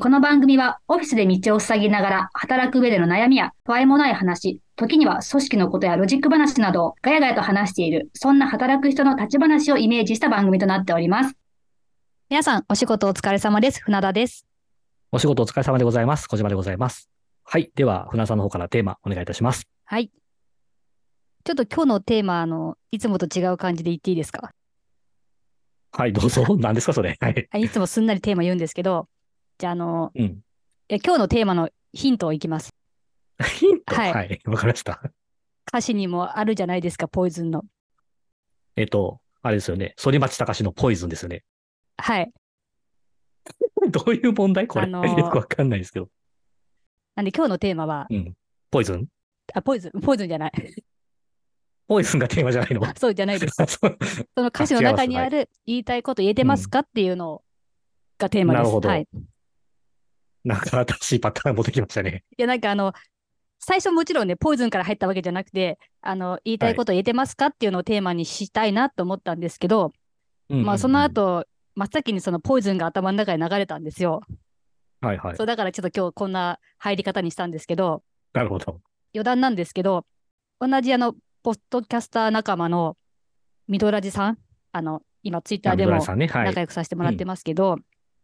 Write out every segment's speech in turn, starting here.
この番組はオフィスで道を塞ぎながら働く上での悩みや不安もない話、時には組織のことやロジック話などをガヤガヤと話している、そんな働く人の立ち話をイメージした番組となっております。皆さん、お仕事お疲れ様です。船田です。お仕事お疲れ様でございます。小島でございます。はい。では、船田さんの方からテーマお願いいたします。はい。ちょっと今日のテーマ、あの、いつもと違う感じで言っていいですか？はい、どうぞ。何ですか、それ。はい。あいつもすんなりテーマ言うんですけど、じゃあ、あの、うん。え今日のテーマのヒントをいきます。ヒント？はいはい。わかりました。歌詞にもあるじゃないですか、ポイズンの。えっと、あれですよね。反町隆史のポイズンですよね。はい。どういう問題？これ。あのーよくわかんないですけど。なんで今日のテーマは、うん。ポイズン？あ、ポイズン、ポイズンじゃない。ポイズンがテーマじゃないの？そうじゃないです。その歌詞の中にある言いたいこと言えてますかっていうのがテーマです。なるほどはい。いなんか新しいパターン持ってきましたね。や、なんかあの、最初もちろんね、ポイズンから入ったわけじゃなくて、あの、言いたいこと言えてますかっていうのをテーマにしたいなと思ったんですけど、まあその。後、真っ先にそのポイズンが頭の中に流れたんですよ。はいはいそ。うだからちょっと今日こんな入り方にしたんですけど、なるほど。余談なんですけど、同じあの、ポッドキャスター仲間のミドラジさん、あの、今ツイッターでも仲良くさせてもらってますけど、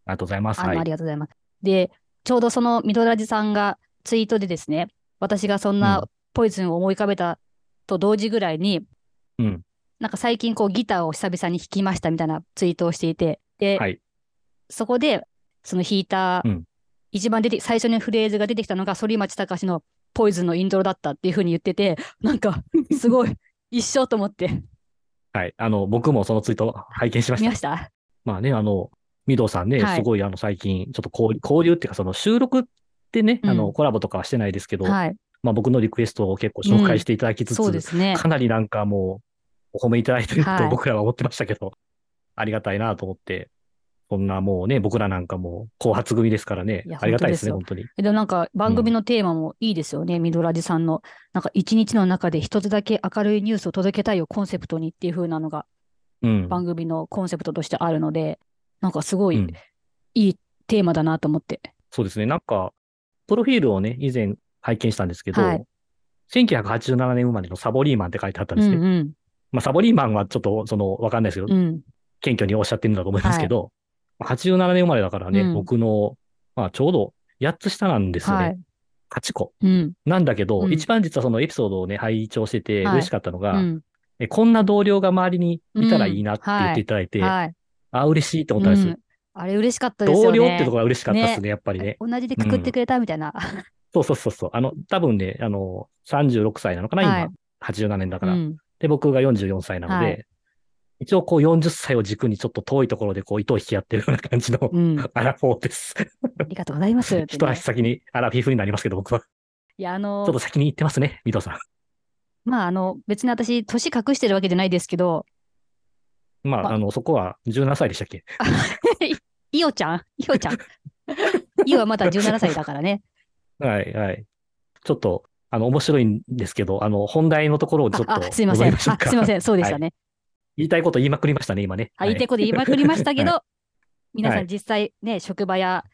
がとうございます。はい。りがとうございます。で、ちょうどそのミドラジさんがツイートでですね、私がそんうなんポイズンを思い浮かべたと同時ぐらいに、うん。なんか最近こうギターを久々に弾きましたみたいなツイートをしていて、で、はい。そこでその弾いた、うん一番出て、最初にフレーズが出てきたのが反町隆史のポイズンのイントロだったっていうふうに言ってて、なんかすごい 一緒と思ってはい。あの、僕もそのツイート拝見しました見ま。した？まあね、あの、ミドさんね、はいすごいあの最近、ちょっと交流交流っていうか、その収録ってね、うんあの、コラボとかはしてないですけど、はい。まあ僕のリクエストを結構紹介していただきつつ、そうですね。かなりなんかもう、お褒めいただいてるはいと僕らは思ってましたけど、ありがたいなと思って、そんなもうね、僕らなんかもう、後発組ですからねありがたいですね、本本当に。でもなんか番組のテーマもいいですよね、ミドラジさんの。なんか一日の中で一つだけ明るいニュースを届けたいをコンセプトにっていう風なのがうん。番組のコンセプトとしてあるので、なんかすごいうんいいテーマだなと思って。そうですね、なんか、プロフィールをね、以前拝見したんですけど、はい1987年生まれのサボリーマンって書いてあったんうですね。んうん。まあ、サボリーマンはちょっと、その、わかんないですけど、うん。謙虚におっしゃってるんだと思いますけど、87年生まれだからね、うん僕の、まあ、ちょうど8つ下なんですよね。はい。8個。うん。なんだけど、うん一番実はそのエピソードをね、拝聴しててはい嬉しかったのが、こんな同僚が周りにいたらいいなって言っていただいて、はい。あ、嬉しいと思ったんです。うんあれ嬉しかったですよ同ね。僚ってところが嬉しかったですね、やっぱりね。同じでくくってくれたみたいな。そうそうそうそう。あの、多分ね、あの、36歳なのかな、はい今。87年だから。うん。で、僕が44歳なので、はい一応こう40歳を軸にちょっと遠いところでこう糸を引き合ってるような感じの、うん。アラフォーです。ありがとうございます。ってね一足先にアラフィフになりますけど、僕は。いや、あのちょっと先に行ってますね、ミトさん。まあ、あの、別に私、年隠してるわけじゃないですけど、まあ、まあの、そこは17歳でしたっけ？いおちゃん？いおちゃん？いおはまだ17歳だからね。はい、はい。ちょっと、あの、面白いんですけど、あの、本題のところをちょっとすいません。あ、すいません。そうでしたね。言いたいこと言いまくりましたね、今ね。あ、言いたいこと言いまくりましたけど、は皆さんはい実際ね、職場や、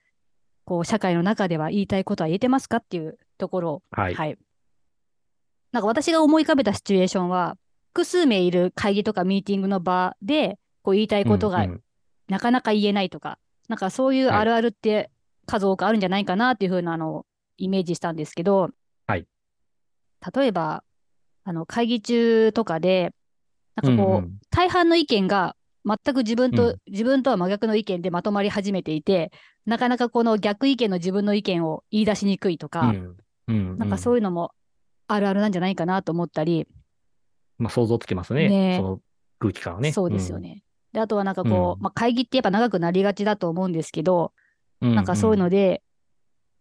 こう、社会の中では言いたいことは言えてますかっていうところを、はい。はい。なんか私が思い浮かべたシチュエーションは、複数名いる会議とかミーティングの場で、こう言いたいことがうんうん。なかなか言えないとか、なんかそういうはい。あるあるって数多くあるんじゃないかなっていうふうなのをイメージしたんですけど、はい。例えば、あの、会議中とかで、なんかこう、うんうん大半の意見が全く自分と、うん。自分とは真逆の意見でまとまり始めていて、なかなかこの逆意見の自分の意見を言い出しにくいとか、うんうん。なんかそういうのもあるあるなんじゃないかなと思ったり、まあ、想像つきますね。ねその空気感はね。そうですよね。で、あとはなんかこう、うんまあ、会議ってやっぱ長くなりがちだと思うんですけど、うん。なんかそういうので、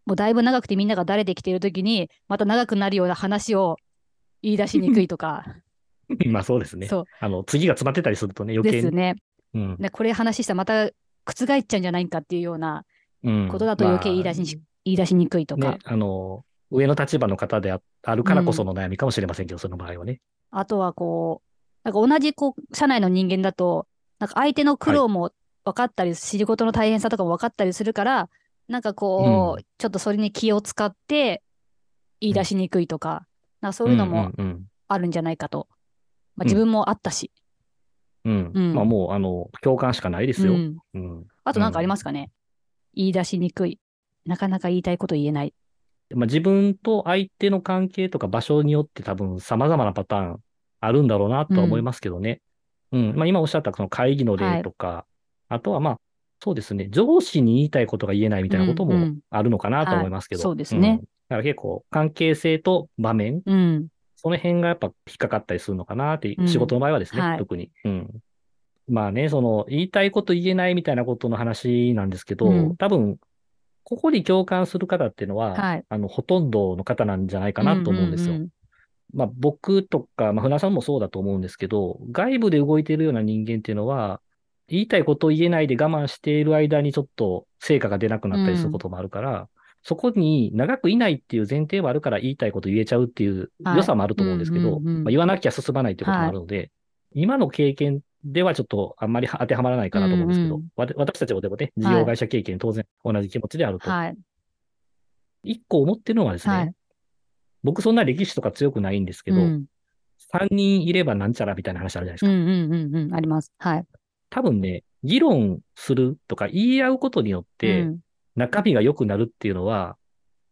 もうだいぶ長くてみんながだれてきているときに、また長くなるような話を言い出しにくいとか、うん。まあそうですね。そうあの、次が詰まってたりするとね、余計に。ですね。うんねこれ話したらまた覆っちゃうんじゃないかっていうようなうんことだと余計言い出しにし、言い出しにくいとか、ね、あの、上の立場の方でああるからこその悩みかもしれませんけど、その場合はね。あとはこう、なんか同じこう、社内の人間だと、なんか相手の苦労も分かったり、仕事の大変さとかも分かったりするから、なんかこう、うんちょっとそれに気を使って言い出しにくいとか、なんかそういうのもうんうんあるんじゃないかと。まあ、うん自分もあったし。うん。うんまあもう、あの、共感しかないですよ。うんうん。あとなんかありますかね、言い出しにくい。なかなか言いたいこと言えない。まあ、自分と相手の関係とか場所によって多分様々なパターンあるんだろうなとは思いますけどね。うん。まあ今おっしゃったその会議の例とか、あとはまあ、そうですね、上司に言いたいことが言えないみたいなこともうんうんあるのかなと思いますけど。はいそうですねんだから結構関係性と場面、うん。その辺がやっぱ引っかかったりするのかなって、うん仕事の場合はですね、はい特に。うん。まあね、その、言いたいこと言えないみたいなことの話なんですけど、うん多分、ここに共感する方っていうのは、はい。あの、ほとんどの方なんじゃないかなと思うんですよ。んまあ僕とか、まあ船さんもそうだと思うんですけど、外部で動いているような人間っていうのは、言いたいことを言えないで我慢している間にちょっと成果が出なくなったりすることもあるから、そこに長くいないっていう前提もあるから言いたいこと言えちゃうっていうはい良さもあると思うんですけど、うんうんうんまあ、言わなきゃ進まないってこともあるので、今の経験ではちょっとあんまり当てはまらないかなと思うんですけど、うんうんわた私たちもでもね、事業会社経験当然同じ気持ちであると。はい。一個思ってるのはですね、はい。僕そんな歴史とか強くないんですけど、うん3人いればなんちゃらみたいな話あるじゃないですか。うんうんうんうん。あります。はい。多分ね、議論するとか言い合うことによってうん中身が良くなるっていうのは、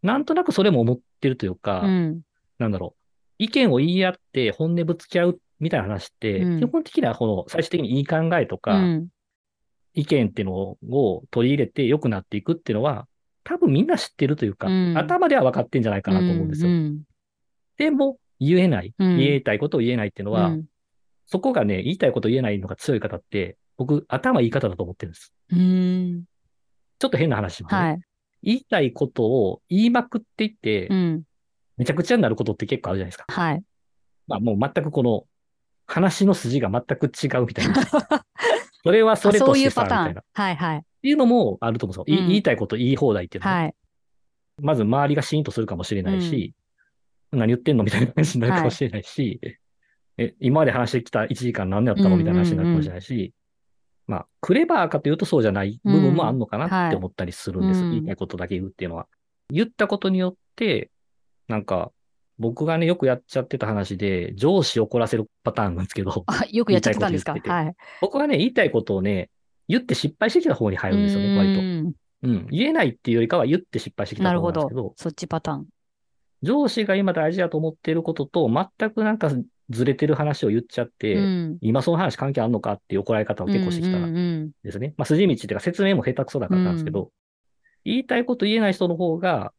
なんとなくそれも思ってるというか、うん。なんだろう、意見を言い合って本音ぶつけ合うみたいな話って、うん基本的にはこの最終的にいい考えとか、うん意見っていうのを取り入れて良くなっていくっていうのは、多分みんな知ってるというか、うん頭では分かってんじゃないかなと思うんですよ。うんでも、言えない、うん言いたいことを言えないっていうのは、うんそこがね、言いたいこと言えないのが強い方って、僕、頭いい方だと思ってるんです。うん。ちょっと変な話しますね。はい。言いたいことを言いまくっていって、うん。めちゃくちゃになることって結構あるじゃないですか。はい。まあもう全くこの、話の筋が全く違うみたいな。それはそれとしてさ、みたいな。っ。はいはい。ていうのもあると思うんですよ。いうん言いたいこと言い放題っていうのはね、はい。まず周りがシーンとするかもしれないし、何言ってんのみたいな話になるかもしれないし、え、今まで話してきた1時間何やったのみたいな話になるかもしれないし、まあ、クレバーかというとそうじゃない部分もあるのかなって思ったりするんです。うんはい言いたいことだけ言うっていうのは。言ったことによって、なんか、僕がね、よくやっちゃってた話で、上司を怒らせるパターンなんですけど、あ、よくやっちゃってたんですか？言いててはい。僕はね、言いたいことをね、言って失敗してきた方に入るんですよね、割と。うんうん。言えないっていうよりかは言って失敗してきた方なんですけどど。、そっちパターン。上司が今大事だと思っていることと全くなんかずれてる話を言っちゃって、うん今その話関係あんのかっていう怒られ方を結構してきたんうんうんですね。まあ筋道っていうか説明も下手くそだからなんですけど、言いたいこと言えない人の方が、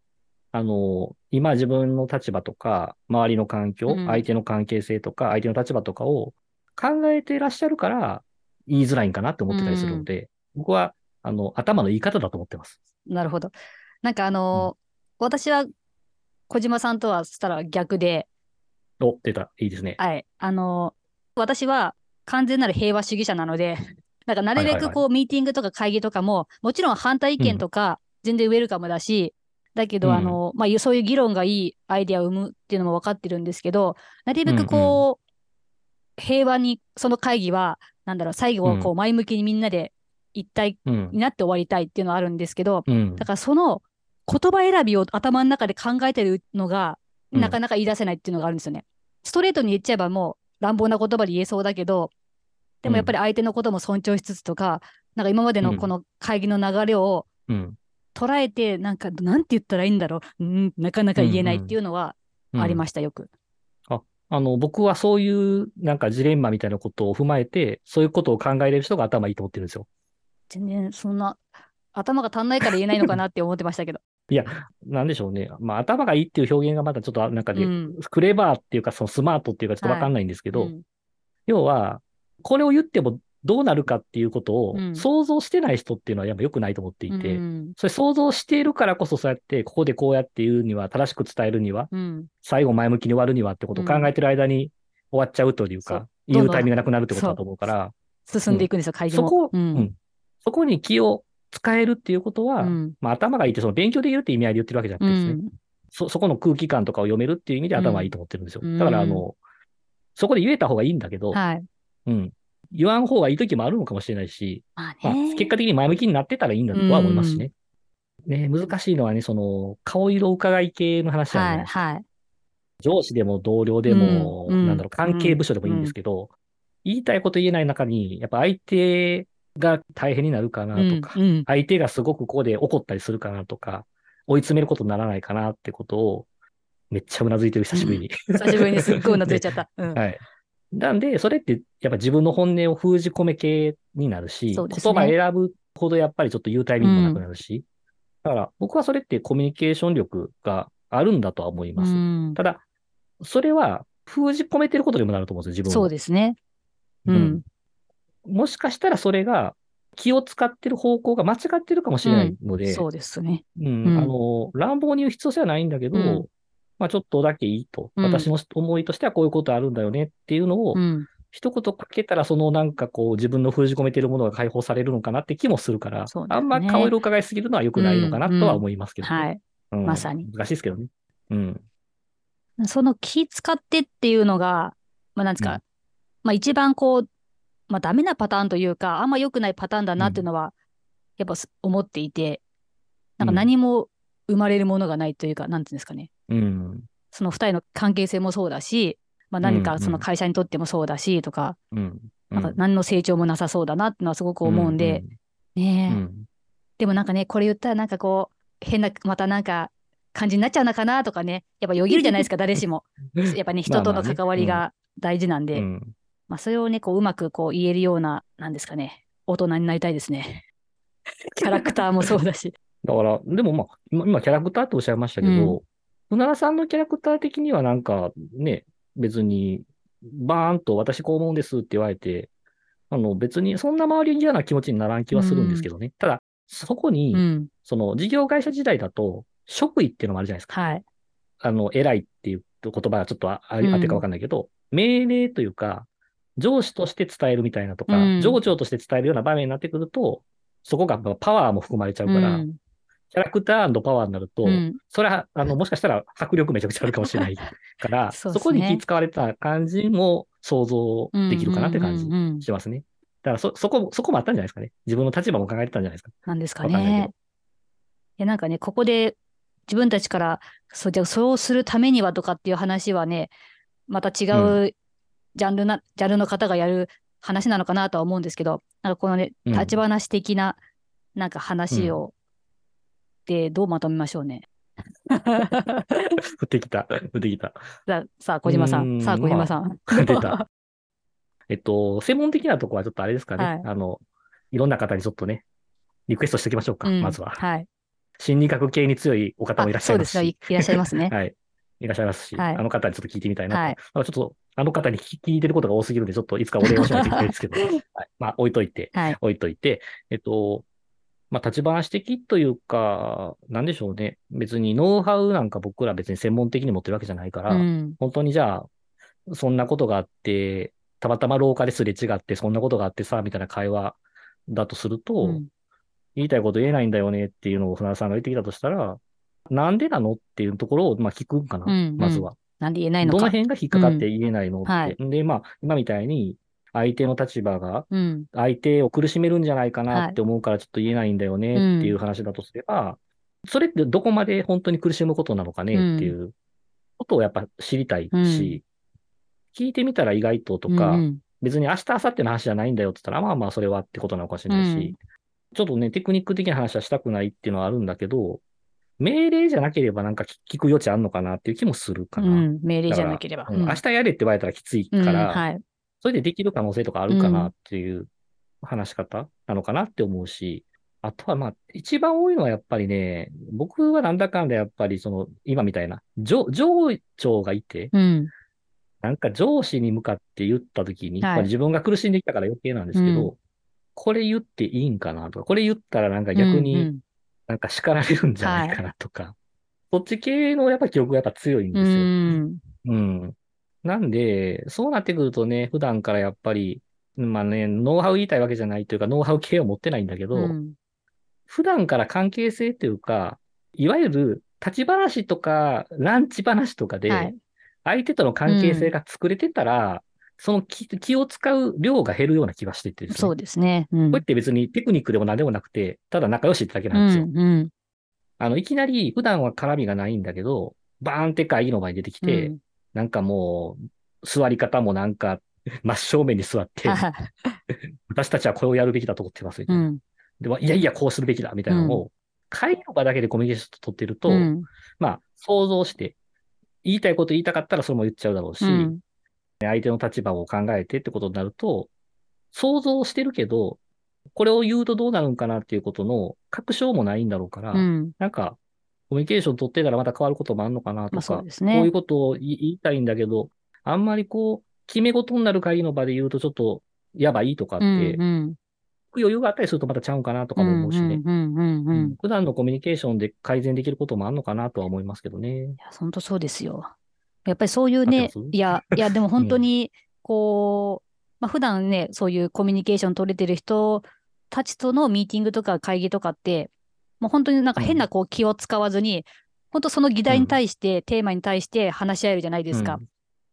あの、今自分の立場とか、周りの環境、うん相手の関係性とか、相手の立場とかを考えていらっしゃるから、言いづらいんかなって思ってたりするので、僕は、あの、頭の言い方だと思ってます。なるほど。なんかあのー私は小島さんとはしたら逆で、お、出た。いいですね。はい。あのー私は完全なる平和主義者なので、なんかなるべはいはいはいくこう、ミーティングとか会議とかも、もちろん反対意見とか全然ウェルカムだし、だけど、うんあのーまあ、そういう議論がいいアイデアを生むっていうのも分かってるんですけど、なるべくこう、平和に、その会議は、なんだろう、最後はこう、前向きにみんなで一体うんに。なって終わりたいっていうのはあるんですけど、うんだ。からその言葉選びを頭の中で考えてるのが、うんなかなか言い出せないっていうのがあるんですよね。ストレートに言っちゃえばもう乱暴な言葉で言えそうだけど、でもやっぱり相手のことも尊重しつつとか、なんか今までのこの会議の流れをうん。捉えて、なんか、なんて言ったらいいんだろう、うん、なかなか言えないっていうのはありました、よく。あの、僕はそういうなんかジレンマみたいなことを踏まえて、そういうことを考えれる人が頭いいと思ってるんですよ。全然そんな、頭が足んないから言えないのかなって思ってましたけど。なんでしょうね。まあ、頭がいいっていう表現がまたちょっとなんかで、うんクレバーっていうか、そのスマートっていうかちょっとわかんないんですけど、うん要は、これを言ってもどうなるかっていうことをうん。想像してない人っていうのはやっぱ良くないと思っていて、うん。それ想像しているからこそそうやって、ここでこうやって言うには、正しく伝えるには、うん。最後前向きに終わるにはってことを考えてる間に終わっちゃうというか、どん言うタイミングがなくなるってことだと思うから、進んでいくんですよ、会議も。そこ、うん。うん。そこに気を使えるっていうことは、うん。まあ頭がいいってその勉強できるって意味合いで言ってるわけじゃなくてですね、うん。そ、そこの空気感とかを読めるっていう意味で頭がいいと思ってるんですよ。うん。だからあの、そこで言えた方がいいんだけど、はい。うん。言わん方がいい時もあるのかもしれないし、まあ。結果的に前向きになってたらいいんだとは思いますしね。ね、難しいのはね、その、顔色伺い系の話じゃないはい、ですか。はい。上司でも同僚でも、うんうんなんだろう、関係部署でもいいんですけど、言いたいこと言えない中に、やっぱ相手が大変になるかなとか、うんうん相手がすごくここで怒ったりするかなとか、追い詰めることにならないかなってことを、めっちゃうなずいてる、久しぶりに。久しぶりにすっごいうなずいちゃった。うん。はい。なんで、それって、やっぱ自分の本音を封じ込め系になるし、ね言葉選ぶほどやっぱりちょっと言うタイミングもなくなるし、だから僕はそれってコミュニケーション力があるんだとは思います。うんただ、それは封じ込めてることにもなると思うんですよ、自分を。そうですね。ううんん。もしかしたらそれが気を使ってる方向が間違ってるかもしれないので、そうですね。うんうんあの、乱暴に言う必要性はないんだけど、うんまあちょっとだけいいと。うん私の思いとしてはこういうことあるんだよねっていうのを、うん。一言かけたら、そのなんかこう自分の封じ込めてるものが解放されるのかなって気もするから、ねあんま顔色を伺いすぎるのは良くないのかなとは思いますけど、はい。うんまさに難しいですけどね。うん。その気使ってっていうのが、まあなんですか、うんまあ一番こう、まあダメなパターンというか、あんま良くないパターンだなっていうのは、やっぱす思っていて、なんか何も生まれるものがないというか、なんていうんですかね。うん。その二人の関係性もそうだし、まあ何かその会社にとってもそうだし、とか、うん。なんか何の成長もなさそうだなってのはすごく思うんで、うん、ねでもなんかね、これ言ったらなんかこう、変な、またなんか感じになっちゃうのかなとかね、やっぱよぎるじゃないですか、誰しも。やっぱね、人との関わりが大事なんで、まあうんそれをね、こう、うまくこう言えるような、なんですかね、大人になりたいですね。キャラクターもそうだし。だから、でもまあ、今、今キャラクターっておっしゃいましたけど、船田さんのキャラクター的にはなんかね、別に、バーンと私こう思うんですって言われて、あの別にそんな周りに嫌な気持ちにならん気はするんですけどね。ただ、そこに、うん。その事業会社時代だと、職位っていうのもあるじゃないですか。はい。あの、偉いっていう言葉はちょっとああうんあってかわかんないけど、命令というか、上司として伝えるみたいなとか、うん上長として伝えるような場面になってくると、そこがパワーも含まれちゃうから、うんキャラクターパワーになると、うんそれは、あの、もしかしたら迫力めちゃくちゃあるかもしれない から、そねこに気使われた感じも想像できるかなって感じうんうんうんうんしますね。だからそ、そこ、そこもあったんじゃないですかね。自分の立場も考えてたんじゃないですか。なんですかね。いや、なんかね、ここで自分たちから、そう、じゃあそうするためにはとかっていう話はね、また違うジャンルな、ジャンルの方がやる話なのかなとは思うんですけど、なんかこのね、うん立ち話的な、なんか話を、で、どうまとめましょうね。降ってきた。降ってきた。さあ、小島さ。うんんさあ、小島さん。出た。えっと、専門的なとこはちょっとあれですかね。はいあの、いろんな方にちょっとね、リクエストしておきましょうか。うんまずは。はい。心理学系に強いお方もいらっしゃいますし。あそうですね。いいらっしゃいますね。はい。いらっしゃいますし、はいあの方にちょっと聞いてみたいなと。はいまあちょっと、あの方に聞聞いてることが多すぎるんで、ちょっといつかお礼をしないといけないですけど、はい、まあ置いといて、はい。置いといて、えっと、まあ立ち話的というか、なんでしょうね。別にノウハウなんか僕ら別に専門的に持ってるわけじゃないから、うん。本当にじゃあ、そんなことがあって、たまたま廊下ですれ違って、そんなことがあってさ、みたいな会話だとすると、うん言いたいこと言えないんだよねっていうのを船田さんが言ってきたとしたら、なんでなのっていうところを、まあ、聞くんかな、うんうんまずは。なんで言えないのか。どの辺が引っかかって言えないのって。うんはいで、まあ、今みたいに、相手の立場が、うん。相手を苦しめるんじゃないかなって思うからちょっと言えないんだよねっていう話だとすれば、それってどこまで本当に苦しむことなのかねっていうことをやっぱ知りたいし、聞いてみたら意外ととか、別に明日、明後日の話じゃないんだよって言ったら、まあまあそれはってことなのかもしれないし、うんちょっとね、テクニック的な話はしたくないっていうのはあるんだけど、命令じゃなければなんか聞聞く余地あるのかなっていう気もするかな。うん。命令じゃなければ。うん明日やれって言われたらきついかうんら、はい。それでできる可能性とかあるかなっていう話し方なのかなって思うし、あとはまあ、一番多いのはやっぱりね、僕はなんだかんだやっぱりその、今みたいな、上上長がいて、うん。なんか上司に向かって言ったときに、はいまあ自分が苦しんできたから余計なんですけど、うこれ言っていいんかなとか、これ言ったらなんか逆うにんなんか叱られるんじゃないかなとか、そっち系のやっぱ記憶がやっぱ強いんうですよ。ん。うん。なんで、そうなってくるとね、普段からやっぱり、まあね、ノウハウ言いたいわけじゃないというか、ノウハウ系を持ってないんだけど、うん普段から関係性というか、いわゆる立ち話とか、ランチ話とかで、はい。相手との関係性が作れてたら、その気気を使う量が減るような気がしててですね。そうですね。うんこれって別にテクニックでも何でもなくて、ただ仲良しってだけうなんですよ。ん。うん。あの、いきなり普段は絡みがないんだけど、バーンって会議の前に出てきて、うんなんかもう、座り方もなんか、真正面に座って、は い私たちはこれをやるべきだと思ってますみたいな。うん。でも、いやいや、こうするべきだみたいなのを、会議の場だけでコミュニケーション取ってると、うん。まあ、想像して、言いたいこと言いたかったらそれも言っちゃうだろうし、うん相手の立場を考えてってことになると、想像してるけど、これを言うとどうなるんかなっていうことの確証もないんだろうから、うん。なんか、コミュニケーション取ってたらまた変わることもあるのかなとまあか、そうですねこういうことを言いたいんだけど、あんまりこう、決め事になる会議の場で言うとちょっと、やばいとかって、うん。うん。余裕があったりするとまたちゃうんかなとかも思うしね。うん。うん。うん。ううんん。普段のコミュニケーションで改善できることもあるのかなとは思いますけどね。いや、本当そうですよ。やっぱりそういうねいや、いや、でも本当に、こう、まあ、普段ね、そういうコミュニケーション取れてる人たちとのミーティングとか会議とかって、もう本当になんか変なこう気を使わずに、本当その議題に対して、テーマに対して話し合えるじゃないですかうん。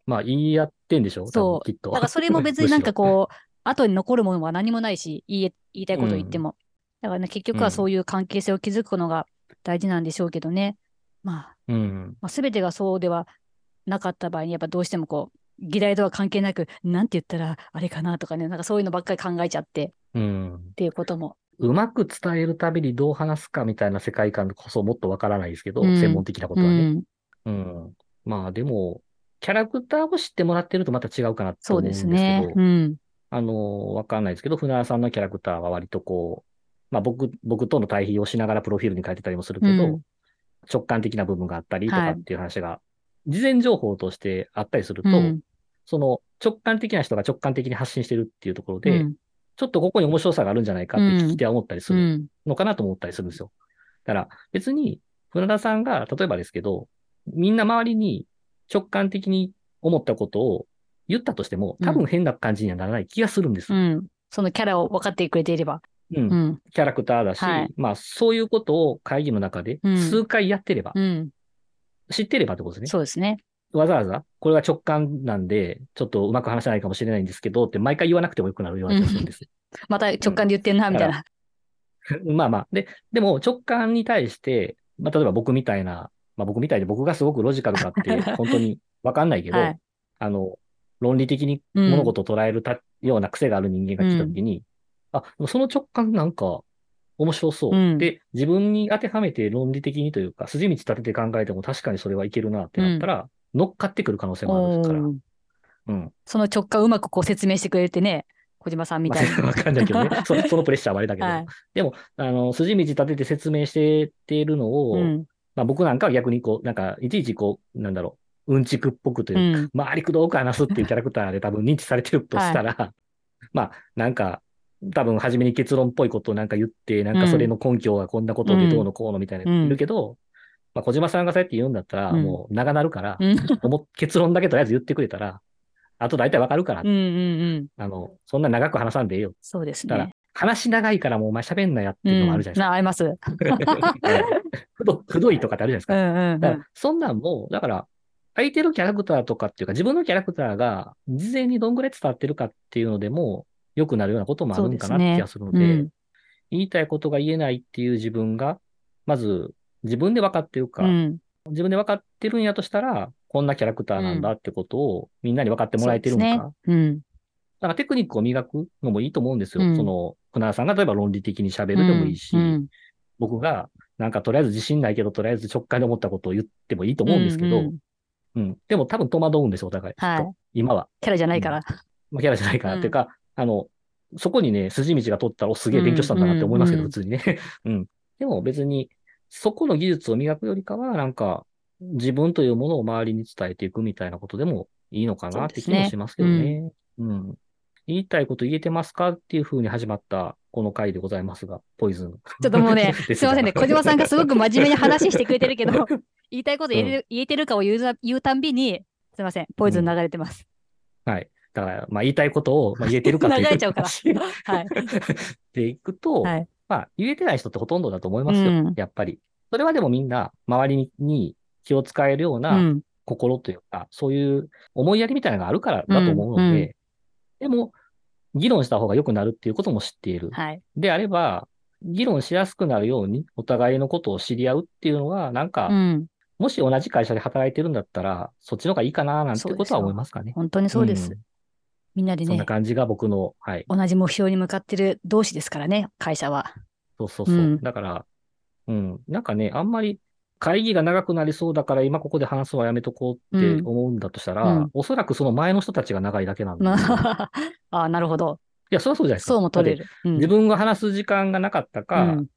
まあ、言い合ってんでしょ？多そう分きっと。だからそれも別に なんかこう、後に残るものは何もないし、言い言いたいこと言っても。だからね、結局はそういう関係性を築くのが大事なんでしょうけどね。まあ、う。うん。まあ、全てがそうではなかった場合に、やっぱどうしてもこう、議題とは関係なく、なんて言ったらあれかなとかね、なんかそういうのばっかり考えちゃってうん。っていうことも。うまく伝えるたびにどう話すかみたいな世界観こそもっとわからないですけど、うん専門的なことうはね。ん、うん。まあでも、キャラクターを知ってもらってるとまた違うかなと思うんですけど、ね。うん。あの、わかんないですけど、船田さんのキャラクターは割とこう、まあ僕、僕との対比をしながらプロフィールに書いてたりもするけど、うん直感的な部分があったりとはいかっていう話が、事前情報としてあったりすると、うんその直感的な人が直感的に発信してるっていうところで、うんちょっとここに面白さがあるんじゃないかって聞き手は思ったりするうん。のかなと思ったりするんですよ。だから別に、船田さんが、例えばですけど、みんな周りに直感的に思ったことを言ったとしても、多分変な感じにはならない気がするんですよ。うん。そのキャラを分かってくれていれば。うんうん。キャラクターだし、はいまあそういうことを会議の中でうん数回やってれば、うん。知ってればってことですね。そうですね。わざわざ、これは直感なんで、ちょっとうまく話せないかもしれないんですけどって毎回言わなくてもよくなるような気がするんです。また直感で言ってんな、みたいな。まあまあ。で、でも直感に対して、まあ例えば僕みたいな、まあ僕みたいで僕がすごくロジカルかって 本当にわかんないけど、はいあの、論理的に物事を捉えるた、ような癖がある人間が来たときに、あ、その直感なんか面白そう、うんで、自分に当てはめて論理的にというか、筋道立てて考えても確かにそれはいけるなってなったら、乗っかってくる可能性もあるから。うん。その直感をうまくこう説明してくれてね、小島さんみたいな。まあ わかんないけどね。そそのプレッシャーはあれだけど。はいでも、あの、筋道立てて説明してっているのを、うん。まあ僕なんかは逆にこう、なんか、いちいちこう、なんだろう、うんちくっぽくというか、うん。まあ、ありくどく話すっていうキャラクターで多分認知されてるとしたら、まあ、なんか、多分初めに結論っぽいことをなんか言って、なんかそれの根拠はこんなことでどうのこうのみたいなの言うけど、まあ小島さんがそうやって言うんだったら、うんもう長なるから、うん。結論だけとりあえず言ってくれたら、あと大体わかるから、うんうんうん。あの、そんな長く話さんでええよ。そうですだからね。、話長いからもうお前喋んなやっていうのもあるじゃないうん、あ、あります。うんですか。ふどくどいとかってあるじゃないですうか。んうんだから、そんなんも、だから、相手のキャラクターとかっていうか、自分のキャラクターが事前にどんぐらい伝わってるかっていうのでも、良くなるようなこともあるんかなって気がするので、うん言いたいことが言えないっていう自分が、まず自分で分かってるか、うん。自分で分かってるんやとしたら、こんなキャラクターなんだってことをみんなに分かってもらえてるのか。そうですねうん。だからテクニックを磨くのもいいと思うんですよ。うんその、船田さんが例えば論理的に喋るでもいいし、うん僕がなんかとりあえず自信ないけど、とりあえず直感で思ったことを言ってもいいと思うんですけど、うんうんうん。でも多分戸惑うんですよ、お互い。はい今は。キャラじゃないから。まあキャラじゃないから。っていうか、あの、そこにね、筋道が通ったら、お、すげえ勉強したんだなって思いますけど、うん普通にね。うん。でも別に、そこの技術を磨くよりかは、なんか、自分というものを周りに伝えていくみたいなことでもいいのかなって気もしますけどね。うん。言いたいこと言えてますかっていう風に始まったこの回でございますが、ポイズン。ちょっともうね、ですいませんね。小島さんがすごく真面目に話してくれてるけど、言いたいこと言える、言えてるかを言うざ言うたんびに、すいません。ポイズン流れてます。はい。だから、まあ言いたいことを、まあ、言えてるかという 流れちゃうから話はい。でいくと、はい。まあ、言えてない人ってほとんどだと思いますよ、うんやっぱり。それはでもみんな、周りに気を使えるようう。なん心というか、そういう思いやりみたいなのがあるからだと思うので、うんでも、議論した方が良くなるっていうことも知っている。はい。であれば、議論しやすくなるように、お互いのことを知り合うっていうのが、なんか、うん。もし同じ会社で働いてるんだったら、そっちの方がいいかな、なんてことは思いますかね。本当にそうです。んみんなでねそんな、感じが僕の、はい。同じ目標に向かってる同士ですからね、会社は。そうそうそう。うんだから、うん。なんかね、あんまり会議が長くなりそうだから今ここで話すのはやめとこうってうん思うんだとしたら、うんおそらくその前の人たちが長いだけなんで。い ああ、なるほど。や、そりゃそうじゃないですか。そうも取れる。うん自分が話す時間がなかったか、うん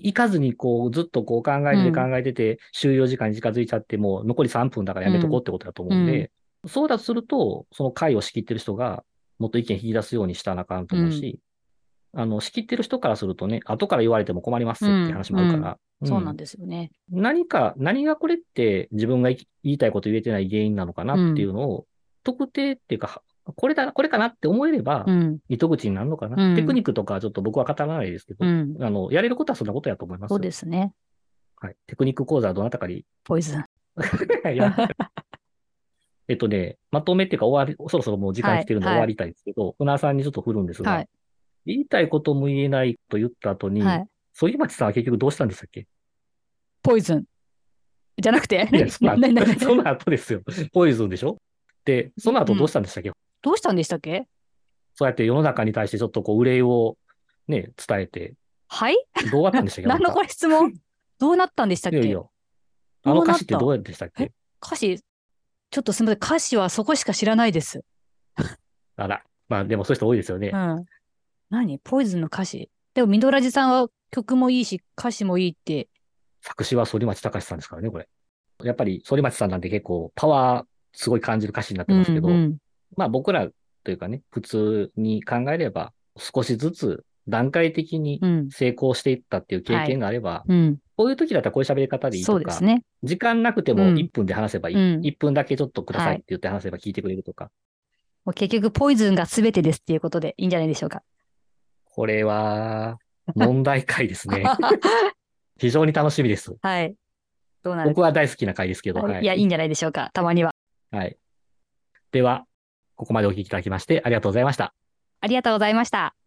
行かずにこうずっとこう考えてて考えてて、終了時間に近づいちゃってもう残り3分だからやめとこうってことだと思うんで、そうだとすると、その会を仕切ってる人がもっと意見引き出すようにしたらあかんと思うし、あの、仕切ってる人からするとね、後から言われても困りますって話もあるから、そうなんでですよね。何か、何がこれって自分が言いたいこと言えてない原因なのかなっていうのを、特定っていうか、これだ、これかなって思えればう、ん。糸口になるのかな、うんテクニックとかはちょっと僕は語らないですけど、うん。あの、やれることはそんなことやと思いますよ。そうですね。はい。テクニック講座はどなたかに。ポイズン。いや えっとね、まとめっていうか終わり、そろそろもう時間来てるんではい。終わりたいんですけど、船田さんにちょっと振るんですが、はい。言いたいことも言えないと言った後に、はい。反町さんは結局どうしたんでしたっけ？ポイズン。じゃなくて？いや、その後、ですよ。ポイズンでしょ？で、その後どうしたんでしたっけ、どうしたんでしたっけ？そうやって世の中に対してちょっとこう、憂いをね、伝えて、はい？どうなったんでしたっけ？何のこれ質問？どうなったんでしたっけ？いやいや。あの歌詞ってどううやってしたっけ？歌詞、ちょっとすみません。歌詞はそこしか知らないです。あら。まあでもそういう人多いですよねう。ん。何？ポイズンの歌詞でも、ミドラジさんは曲もいいし、歌詞もいいって。作詞は反町隆史さんですからね、これ。やっぱり反町さんなんて結構パワーすごい感じる歌詞になってますけど、うんうんまあ僕らというかね、普通に考えれば少しずつ段階的にうん。成功していったっていう経験があれば、うん。こういう時だったらこういう喋り方でいいとか、そうですね。時間なくてもうん1分で話せばいい。うん1分だけちょっとくださいはいって言って話せば聞いてくれるとか。もう結局、ポイズンが全てですっていうことでいいんじゃないでしょうか。これは問題回ですね。非常に楽しみです。はい。どうなる僕は大好きな回ですけど、はいいや、いいんじゃないでしょうか。たまには。はい。では、ここまでお聞きいただきましてありがとうございました。ありがとうございました。